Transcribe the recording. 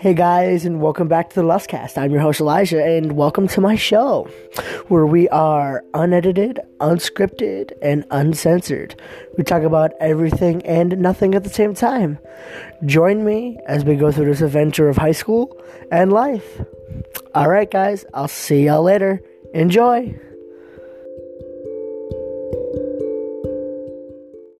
Hey guys, and welcome back to the Lustcast. I'm your host Elijah, and welcome to my show, where we are unedited, unscripted, and uncensored. We talk about everything and nothing at the same time. Join me as we go through this adventure of high school and life. All right, guys, I'll see y'all later. Enjoy.